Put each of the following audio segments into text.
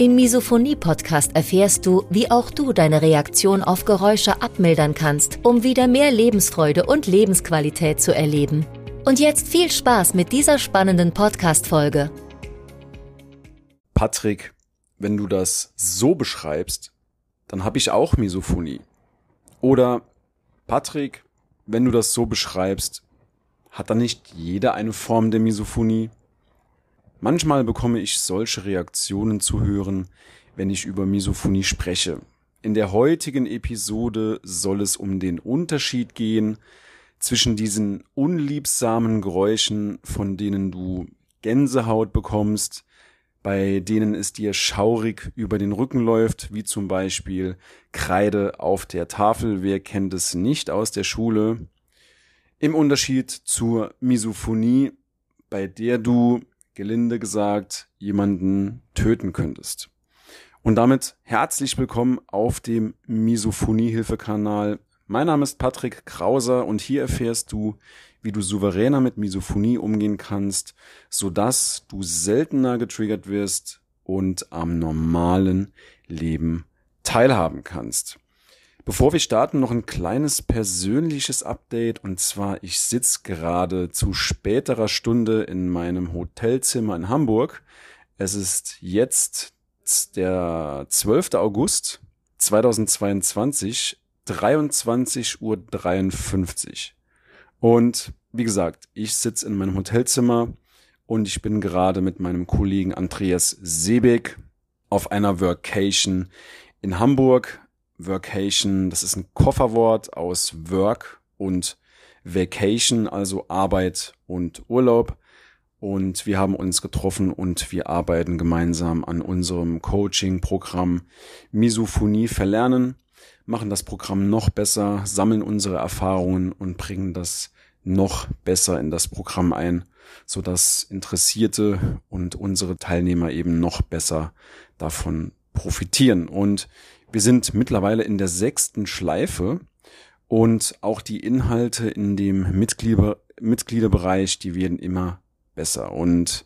Im Misophonie-Podcast erfährst du, wie auch du deine Reaktion auf Geräusche abmildern kannst, um wieder mehr Lebensfreude und Lebensqualität zu erleben. Und jetzt viel Spaß mit dieser spannenden Podcast-Folge. Patrick, wenn du das so beschreibst, dann habe ich auch Misophonie. Oder Patrick, wenn du das so beschreibst, hat dann nicht jeder eine Form der Misophonie? Manchmal bekomme ich solche Reaktionen zu hören, wenn ich über Misophonie spreche. In der heutigen Episode soll es um den Unterschied gehen zwischen diesen unliebsamen Geräuschen, von denen du Gänsehaut bekommst, bei denen es dir schaurig über den Rücken läuft, wie zum Beispiel Kreide auf der Tafel, wer kennt es nicht aus der Schule, im Unterschied zur Misophonie, bei der du, gelinde gesagt, jemanden töten könntest. Und damit herzlich willkommen auf dem Misophonie-Hilfe-Kanal. Mein Name ist Patrick Krauser und hier erfährst du, wie du souveräner mit Misophonie umgehen kannst, sodass du seltener getriggert wirst und am normalen Leben teilhaben kannst. Bevor wir starten, noch ein kleines persönliches Update. Und zwar, ich sitze gerade zu späterer Stunde in meinem Hotelzimmer in Hamburg. Es ist jetzt der 12. August 2022, 23.53 Uhr. Und wie gesagt, ich sitze in meinem Hotelzimmer und ich bin gerade mit meinem Kollegen Andreas Seebeck auf einer Workation in Hamburg. Workation, das ist ein Kofferwort aus Work und Vacation, also Arbeit und Urlaub. Und wir haben uns getroffen und wir arbeiten gemeinsam an unserem Coaching-Programm Misophonie verlernen machen das Programm noch besser, sammeln unsere Erfahrungen und bringen das noch besser in das Programm ein, so dass Interessierte und unsere Teilnehmer eben noch besser davon profitieren. Und wir sind mittlerweile in der sechsten Schleife und auch die Inhalte in dem Mitglieder Mitgliederbereich, die werden immer besser. Und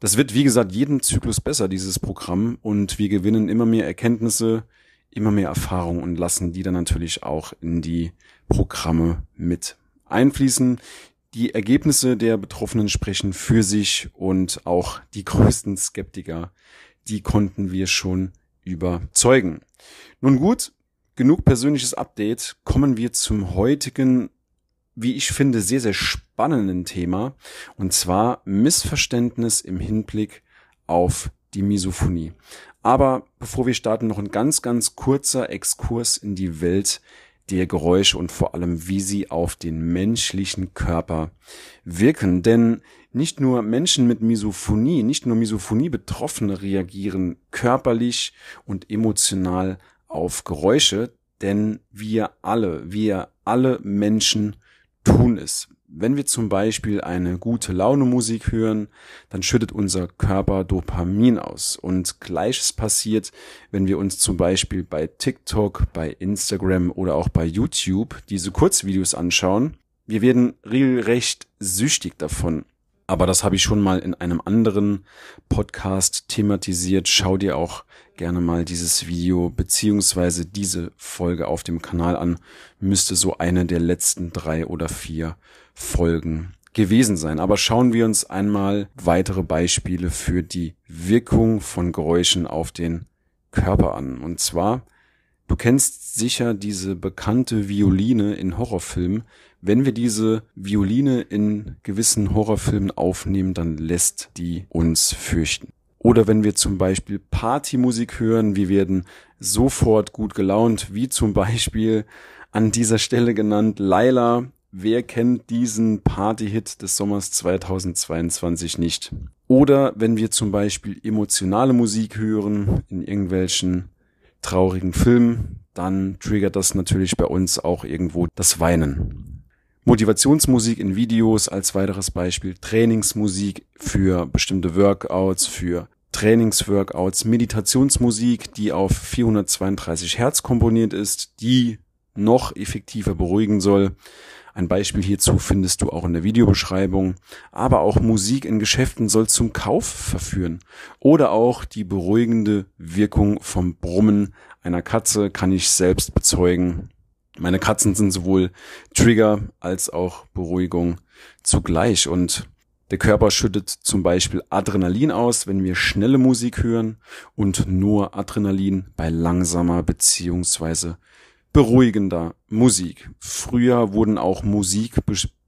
das wird, wie gesagt, jeden Zyklus besser, dieses Programm. Und wir gewinnen immer mehr Erkenntnisse, immer mehr Erfahrung und lassen die dann natürlich auch in die Programme mit einfließen. Die Ergebnisse der Betroffenen sprechen für sich und auch die größten Skeptiker, die konnten wir schon überzeugen. Nun gut, genug persönliches Update. Kommen wir zum heutigen, wie ich finde, sehr, sehr spannenden Thema. Und zwar Missverständnis im Hinblick auf die Misophonie. Aber bevor wir starten, noch ein ganz, ganz kurzer Exkurs in die Welt der Geräusche und vor allem, wie sie auf den menschlichen Körper wirken. Denn nicht nur Menschen mit Misophonie, nicht nur Misophonie-Betroffene reagieren körperlich und emotional auf Geräusche, denn wir alle, wir alle Menschen tun es. Wenn wir zum Beispiel eine gute Laune Musik hören, dann schüttet unser Körper Dopamin aus. Und gleiches passiert, wenn wir uns zum Beispiel bei TikTok, bei Instagram oder auch bei YouTube diese Kurzvideos anschauen. Wir werden regelrecht süchtig davon. Aber das habe ich schon mal in einem anderen Podcast thematisiert. Schau dir auch gerne mal dieses Video beziehungsweise diese Folge auf dem Kanal an. Müsste so eine der letzten drei oder vier Folgen gewesen sein. Aber schauen wir uns einmal weitere Beispiele für die Wirkung von Geräuschen auf den Körper an. Und zwar, du kennst sicher diese bekannte Violine in Horrorfilmen. Wenn wir diese Violine in gewissen Horrorfilmen aufnehmen, dann lässt die uns fürchten. Oder wenn wir zum Beispiel Partymusik hören, wir werden sofort gut gelaunt, wie zum Beispiel an dieser Stelle genannt Laila wer kennt diesen Party-Hit des Sommers 2022 nicht? Oder wenn wir zum Beispiel emotionale Musik hören in irgendwelchen traurigen Filmen, dann triggert das natürlich bei uns auch irgendwo das Weinen. Motivationsmusik in Videos als weiteres Beispiel, Trainingsmusik für bestimmte Workouts, für Trainingsworkouts, Meditationsmusik, die auf 432 Hertz komponiert ist, die noch effektiver beruhigen soll. Ein Beispiel hierzu findest du auch in der Videobeschreibung. Aber auch Musik in Geschäften soll zum Kauf verführen. Oder auch die beruhigende Wirkung vom Brummen einer Katze kann ich selbst bezeugen. Meine Katzen sind sowohl Trigger als auch Beruhigung zugleich und der Körper schüttet zum Beispiel Adrenalin aus, wenn wir schnelle Musik hören und nur Adrenalin bei langsamer beziehungsweise beruhigender Musik. Früher wurden auch Musik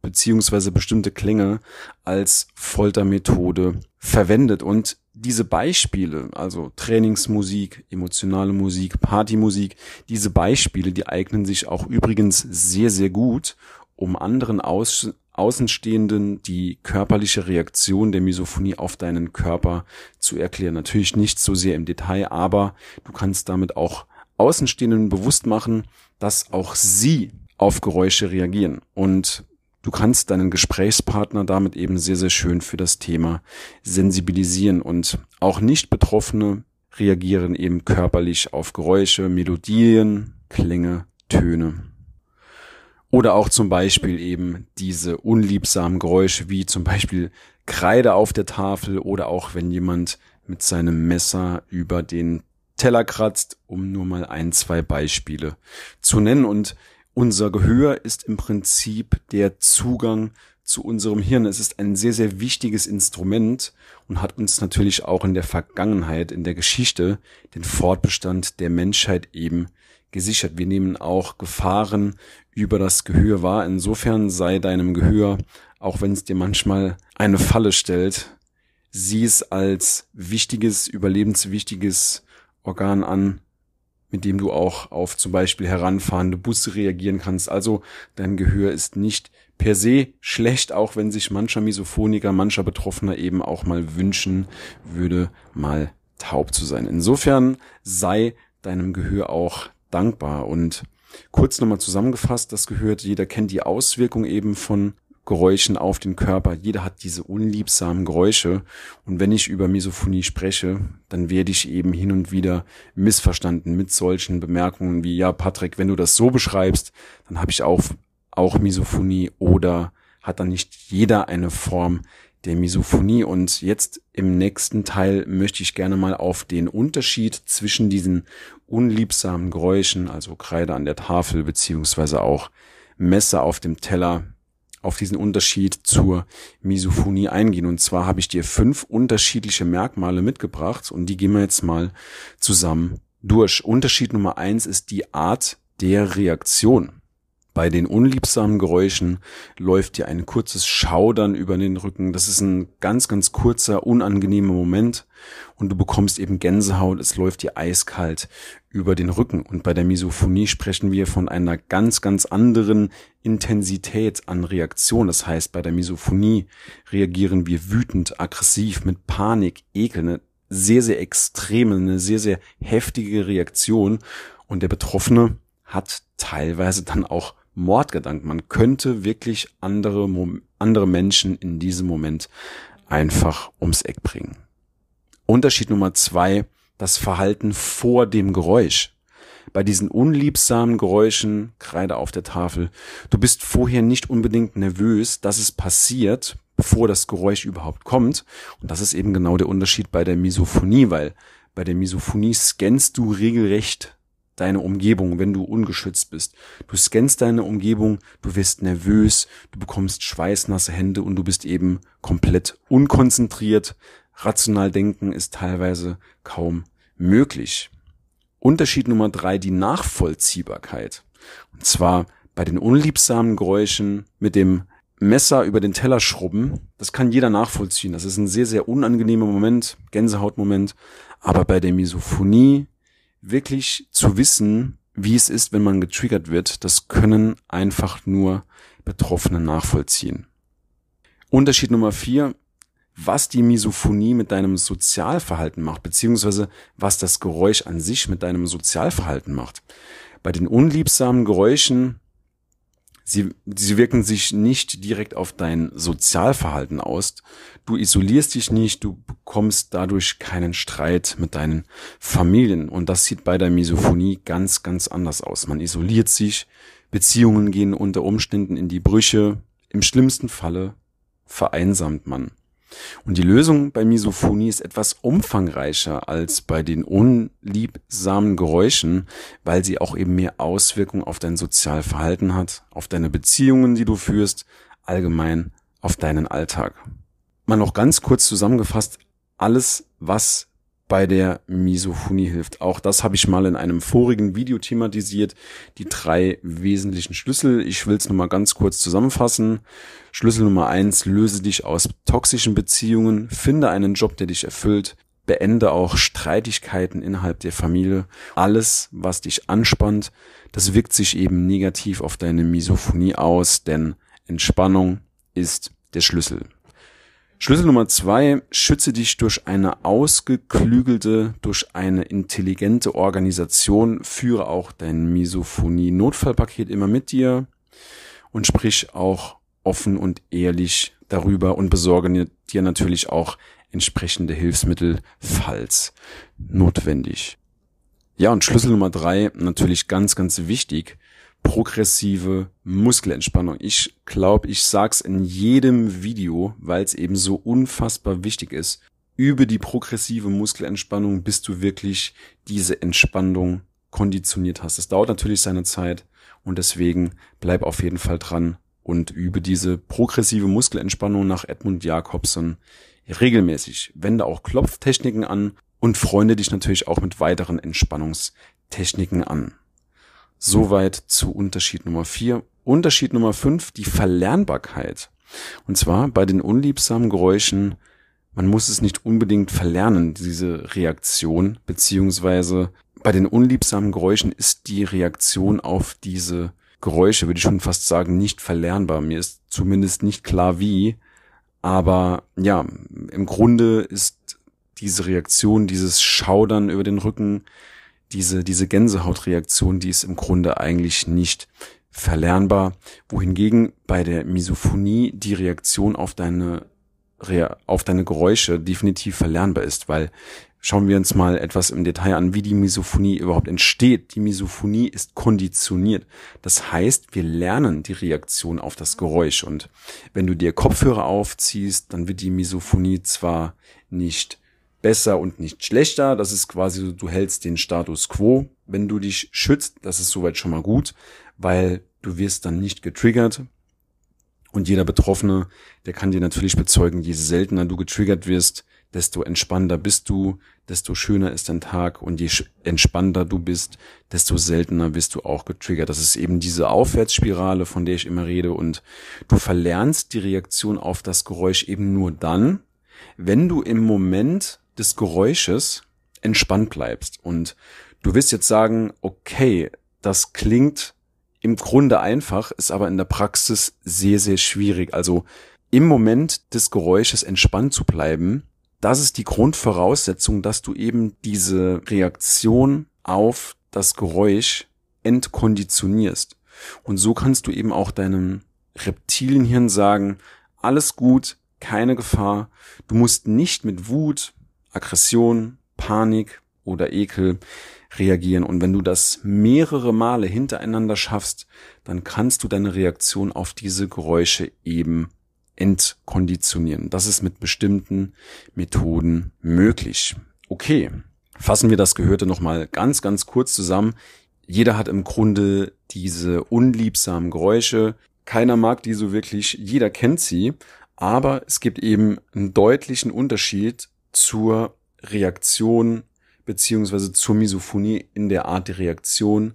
beziehungsweise bestimmte Klänge als Foltermethode verwendet und diese Beispiele, also Trainingsmusik, emotionale Musik, Partymusik, diese Beispiele, die eignen sich auch übrigens sehr, sehr gut, um anderen Aus Außenstehenden die körperliche Reaktion der Misophonie auf deinen Körper zu erklären. Natürlich nicht so sehr im Detail, aber du kannst damit auch Außenstehenden bewusst machen, dass auch sie auf Geräusche reagieren. Und Du kannst deinen Gesprächspartner damit eben sehr, sehr schön für das Thema sensibilisieren und auch nicht Betroffene reagieren eben körperlich auf Geräusche, Melodien, Klänge, Töne. Oder auch zum Beispiel eben diese unliebsamen Geräusche wie zum Beispiel Kreide auf der Tafel oder auch wenn jemand mit seinem Messer über den Teller kratzt, um nur mal ein, zwei Beispiele zu nennen. Und unser Gehör ist im Prinzip der Zugang zu unserem Hirn. Es ist ein sehr, sehr wichtiges Instrument und hat uns natürlich auch in der Vergangenheit, in der Geschichte, den Fortbestand der Menschheit eben gesichert. Wir nehmen auch Gefahren über das Gehör wahr. Insofern sei deinem Gehör, auch wenn es dir manchmal eine Falle stellt, sieh es als wichtiges, überlebenswichtiges Organ an, mit dem du auch auf zum Beispiel heranfahrende Busse reagieren kannst. Also dein Gehör ist nicht per se schlecht, auch wenn sich mancher Misophoniker, mancher Betroffener eben auch mal wünschen würde, mal taub zu sein. Insofern sei deinem Gehör auch dankbar und kurz nochmal zusammengefasst, das gehört, jeder kennt die Auswirkung eben von Geräuschen auf den Körper. Jeder hat diese unliebsamen Geräusche. Und wenn ich über Misophonie spreche, dann werde ich eben hin und wieder missverstanden mit solchen Bemerkungen wie, ja, Patrick, wenn du das so beschreibst, dann habe ich auch, auch Misophonie oder hat dann nicht jeder eine Form der Misophonie. Und jetzt im nächsten Teil möchte ich gerne mal auf den Unterschied zwischen diesen unliebsamen Geräuschen, also Kreide an der Tafel beziehungsweise auch Messer auf dem Teller auf diesen Unterschied zur Misophonie eingehen. Und zwar habe ich dir fünf unterschiedliche Merkmale mitgebracht und die gehen wir jetzt mal zusammen durch. Unterschied Nummer eins ist die Art der Reaktion. Bei den unliebsamen Geräuschen läuft dir ein kurzes Schaudern über den Rücken. Das ist ein ganz, ganz kurzer, unangenehmer Moment und du bekommst eben Gänsehaut. Es läuft dir eiskalt über den Rücken. Und bei der Misophonie sprechen wir von einer ganz, ganz anderen Intensität an Reaktion. Das heißt, bei der Misophonie reagieren wir wütend, aggressiv, mit Panik, Ekel, eine sehr, sehr extreme, eine sehr, sehr heftige Reaktion. Und der Betroffene hat teilweise dann auch Mordgedanken. Man könnte wirklich andere, andere Menschen in diesem Moment einfach ums Eck bringen. Unterschied Nummer zwei, das Verhalten vor dem Geräusch. Bei diesen unliebsamen Geräuschen, Kreide auf der Tafel, du bist vorher nicht unbedingt nervös, dass es passiert, bevor das Geräusch überhaupt kommt. Und das ist eben genau der Unterschied bei der Misophonie, weil bei der Misophonie scannst du regelrecht deine Umgebung, wenn du ungeschützt bist. Du scannst deine Umgebung, du wirst nervös, du bekommst schweißnasse Hände und du bist eben komplett unkonzentriert. Rational denken ist teilweise kaum möglich. Unterschied Nummer drei, die Nachvollziehbarkeit. Und zwar bei den unliebsamen Geräuschen mit dem Messer über den Teller schrubben, das kann jeder nachvollziehen. Das ist ein sehr, sehr unangenehmer Moment, Gänsehautmoment. Aber bei der Misophonie wirklich zu wissen, wie es ist, wenn man getriggert wird, das können einfach nur Betroffene nachvollziehen. Unterschied Nummer vier, was die Misophonie mit deinem Sozialverhalten macht, beziehungsweise was das Geräusch an sich mit deinem Sozialverhalten macht. Bei den unliebsamen Geräuschen, sie, sie wirken sich nicht direkt auf dein Sozialverhalten aus. Du isolierst dich nicht, du bekommst dadurch keinen Streit mit deinen Familien. Und das sieht bei der Misophonie ganz, ganz anders aus. Man isoliert sich, Beziehungen gehen unter Umständen in die Brüche, im schlimmsten Falle vereinsamt man. Und die Lösung bei Misophonie ist etwas umfangreicher als bei den unliebsamen Geräuschen, weil sie auch eben mehr Auswirkungen auf dein Sozialverhalten hat, auf deine Beziehungen, die du führst, allgemein auf deinen Alltag. Mal noch ganz kurz zusammengefasst, alles, was bei der Misophonie hilft. Auch das habe ich mal in einem vorigen Video thematisiert. Die drei wesentlichen Schlüssel. Ich will es nochmal ganz kurz zusammenfassen. Schlüssel Nummer eins, löse dich aus toxischen Beziehungen, finde einen Job, der dich erfüllt, beende auch Streitigkeiten innerhalb der Familie. Alles, was dich anspannt, das wirkt sich eben negativ auf deine Misophonie aus, denn Entspannung ist der Schlüssel. Schlüssel Nummer zwei, schütze dich durch eine ausgeklügelte, durch eine intelligente Organisation, führe auch dein Misophonie-Notfallpaket immer mit dir und sprich auch offen und ehrlich darüber und besorge dir natürlich auch entsprechende Hilfsmittel, falls notwendig. Ja, und Schlüssel Nummer drei, natürlich ganz, ganz wichtig, progressive Muskelentspannung. Ich glaube, ich sag's in jedem Video, weil es eben so unfassbar wichtig ist. Über die progressive Muskelentspannung, bis du wirklich diese Entspannung konditioniert hast. Es dauert natürlich seine Zeit und deswegen bleib auf jeden Fall dran und übe diese progressive Muskelentspannung nach Edmund Jakobson regelmäßig. Wende auch Klopftechniken an und freunde dich natürlich auch mit weiteren Entspannungstechniken an. Soweit zu Unterschied Nummer vier. Unterschied Nummer fünf, die Verlernbarkeit. Und zwar bei den unliebsamen Geräuschen, man muss es nicht unbedingt verlernen, diese Reaktion, beziehungsweise bei den unliebsamen Geräuschen ist die Reaktion auf diese Geräusche, würde ich schon fast sagen, nicht verlernbar. Mir ist zumindest nicht klar wie, aber ja, im Grunde ist diese Reaktion, dieses Schaudern über den Rücken, diese, diese Gänsehautreaktion, die ist im Grunde eigentlich nicht verlernbar, wohingegen bei der Misophonie die Reaktion auf deine, auf deine Geräusche definitiv verlernbar ist, weil schauen wir uns mal etwas im Detail an, wie die Misophonie überhaupt entsteht. Die Misophonie ist konditioniert. Das heißt, wir lernen die Reaktion auf das Geräusch und wenn du dir Kopfhörer aufziehst, dann wird die Misophonie zwar nicht besser und nicht schlechter. Das ist quasi so, du hältst den Status quo. Wenn du dich schützt, das ist soweit schon mal gut, weil du wirst dann nicht getriggert. Und jeder Betroffene, der kann dir natürlich bezeugen, je seltener du getriggert wirst, desto entspannter bist du, desto schöner ist dein Tag und je entspannter du bist, desto seltener wirst du auch getriggert. Das ist eben diese Aufwärtsspirale, von der ich immer rede und du verlernst die Reaktion auf das Geräusch eben nur dann, wenn du im Moment des Geräusches entspannt bleibst. Und du wirst jetzt sagen, okay, das klingt im Grunde einfach, ist aber in der Praxis sehr, sehr schwierig. Also im Moment des Geräusches entspannt zu bleiben, das ist die Grundvoraussetzung, dass du eben diese Reaktion auf das Geräusch entkonditionierst. Und so kannst du eben auch deinem Reptilienhirn sagen, alles gut, keine Gefahr, du musst nicht mit Wut, Aggression, Panik oder Ekel reagieren. Und wenn du das mehrere Male hintereinander schaffst, dann kannst du deine Reaktion auf diese Geräusche eben entkonditionieren. Das ist mit bestimmten Methoden möglich. Okay, fassen wir das Gehörte nochmal ganz, ganz kurz zusammen. Jeder hat im Grunde diese unliebsamen Geräusche. Keiner mag die so wirklich, jeder kennt sie, aber es gibt eben einen deutlichen Unterschied zur Reaktion beziehungsweise zur Misophonie in der Art der Reaktion,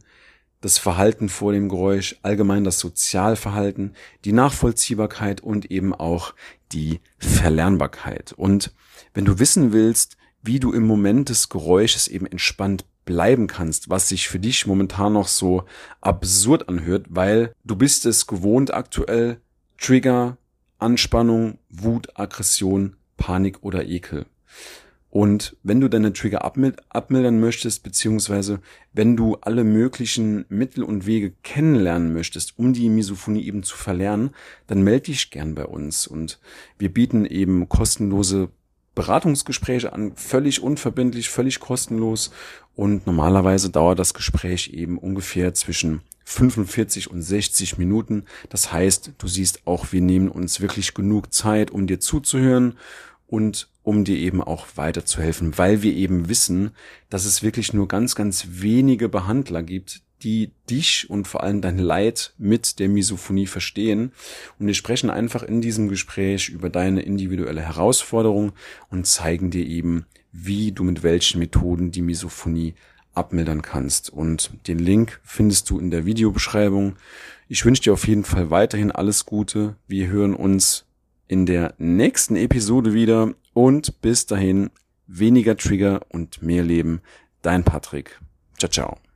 das Verhalten vor dem Geräusch, allgemein das Sozialverhalten, die Nachvollziehbarkeit und eben auch die Verlernbarkeit. Und wenn du wissen willst, wie du im Moment des Geräusches eben entspannt bleiben kannst, was sich für dich momentan noch so absurd anhört, weil du bist es gewohnt aktuell, Trigger, Anspannung, Wut, Aggression, Panik oder Ekel. Und wenn du deine Trigger abmildern möchtest, beziehungsweise wenn du alle möglichen Mittel und Wege kennenlernen möchtest, um die Misophonie eben zu verlernen, dann melde dich gern bei uns. Und wir bieten eben kostenlose Beratungsgespräche an, völlig unverbindlich, völlig kostenlos. Und normalerweise dauert das Gespräch eben ungefähr zwischen 45 und 60 Minuten. Das heißt, du siehst auch, wir nehmen uns wirklich genug Zeit, um dir zuzuhören und um dir eben auch weiterzuhelfen, weil wir eben wissen, dass es wirklich nur ganz, ganz wenige Behandler gibt, die dich und vor allem dein Leid mit der Misophonie verstehen. Und wir sprechen einfach in diesem Gespräch über deine individuelle Herausforderung und zeigen dir eben, wie du mit welchen Methoden die Misophonie abmildern kannst. Und den Link findest du in der Videobeschreibung. Ich wünsche dir auf jeden Fall weiterhin alles Gute. Wir hören uns in der nächsten Episode wieder und bis dahin weniger Trigger und mehr Leben. Dein Patrick. Ciao, ciao.